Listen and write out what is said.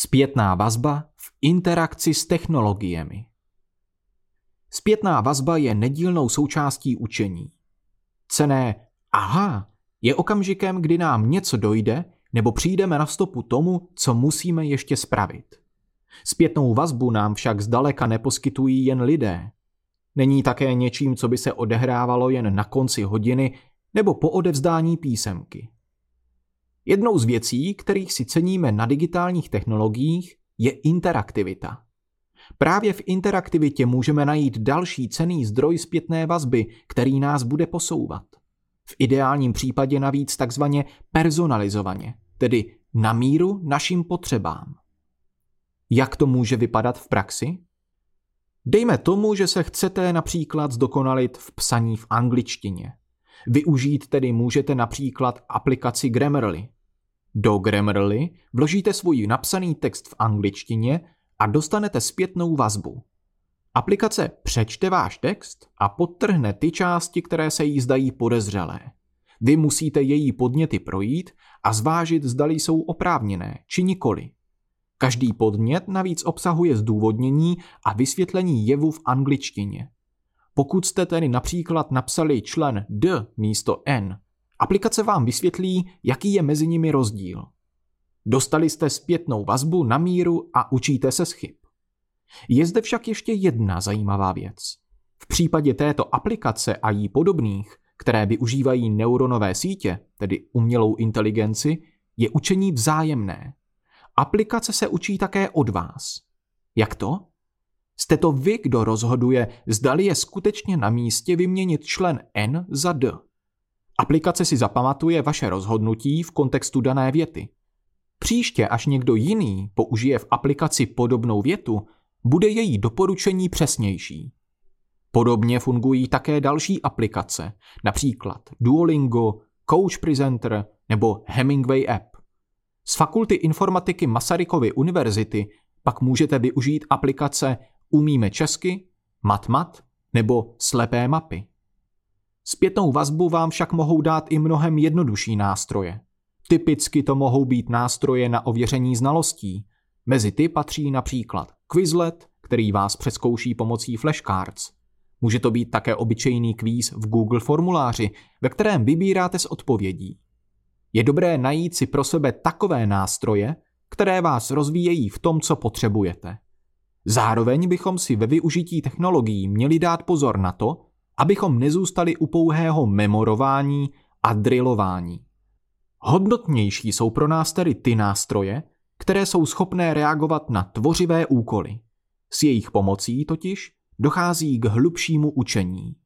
Zpětná vazba v interakci s technologiemi. Zpětná vazba je nedílnou součástí učení. Cené aha je okamžikem, kdy nám něco dojde nebo přijdeme na stopu tomu, co musíme ještě spravit. Zpětnou vazbu nám však zdaleka neposkytují jen lidé. Není také něčím, co by se odehrávalo jen na konci hodiny nebo po odevzdání písemky. Jednou z věcí, kterých si ceníme na digitálních technologiích, je interaktivita. Právě v interaktivitě můžeme najít další cený zdroj zpětné vazby, který nás bude posouvat. V ideálním případě navíc takzvaně personalizovaně, tedy na míru našim potřebám. Jak to může vypadat v praxi? Dejme tomu, že se chcete například zdokonalit v psaní v angličtině. Využít tedy můžete například aplikaci Grammarly. Do Grammarly vložíte svůj napsaný text v angličtině a dostanete zpětnou vazbu. Aplikace přečte váš text a podtrhne ty části, které se jí zdají podezřelé. Vy musíte její podněty projít a zvážit, zdali jsou oprávněné či nikoli. Každý podnět navíc obsahuje zdůvodnění a vysvětlení jevu v angličtině. Pokud jste tedy například napsali člen D místo N, aplikace vám vysvětlí, jaký je mezi nimi rozdíl. Dostali jste zpětnou vazbu na míru a učíte se z chyb. Je zde však ještě jedna zajímavá věc. V případě této aplikace a jí podobných, které využívají neuronové sítě, tedy umělou inteligenci, je učení vzájemné. Aplikace se učí také od vás. Jak to? Jste to vy, kdo rozhoduje, zdali je skutečně na místě vyměnit člen N za D. Aplikace si zapamatuje vaše rozhodnutí v kontextu dané věty. Příště, až někdo jiný použije v aplikaci podobnou větu, bude její doporučení přesnější. Podobně fungují také další aplikace, například Duolingo, Coach Presenter nebo Hemingway App. Z fakulty informatiky Masarykovy univerzity pak můžete využít aplikace Umíme česky, MatMat nebo Slepé mapy. Zpětnou vazbu vám však mohou dát i mnohem jednodušší nástroje. Typicky to mohou být nástroje na ověření znalostí. Mezi ty patří například Quizlet, který vás přeskouší pomocí flashcards. Může to být také obyčejný kvíz v Google formuláři, ve kterém vybíráte z odpovědí. Je dobré najít si pro sebe takové nástroje, které vás rozvíjejí v tom, co potřebujete. Zároveň bychom si ve využití technologií měli dát pozor na to, abychom nezůstali u pouhého memorování a drillování. Hodnotnější jsou pro nás tedy ty nástroje, které jsou schopné reagovat na tvořivé úkoly. S jejich pomocí totiž dochází k hlubšímu učení.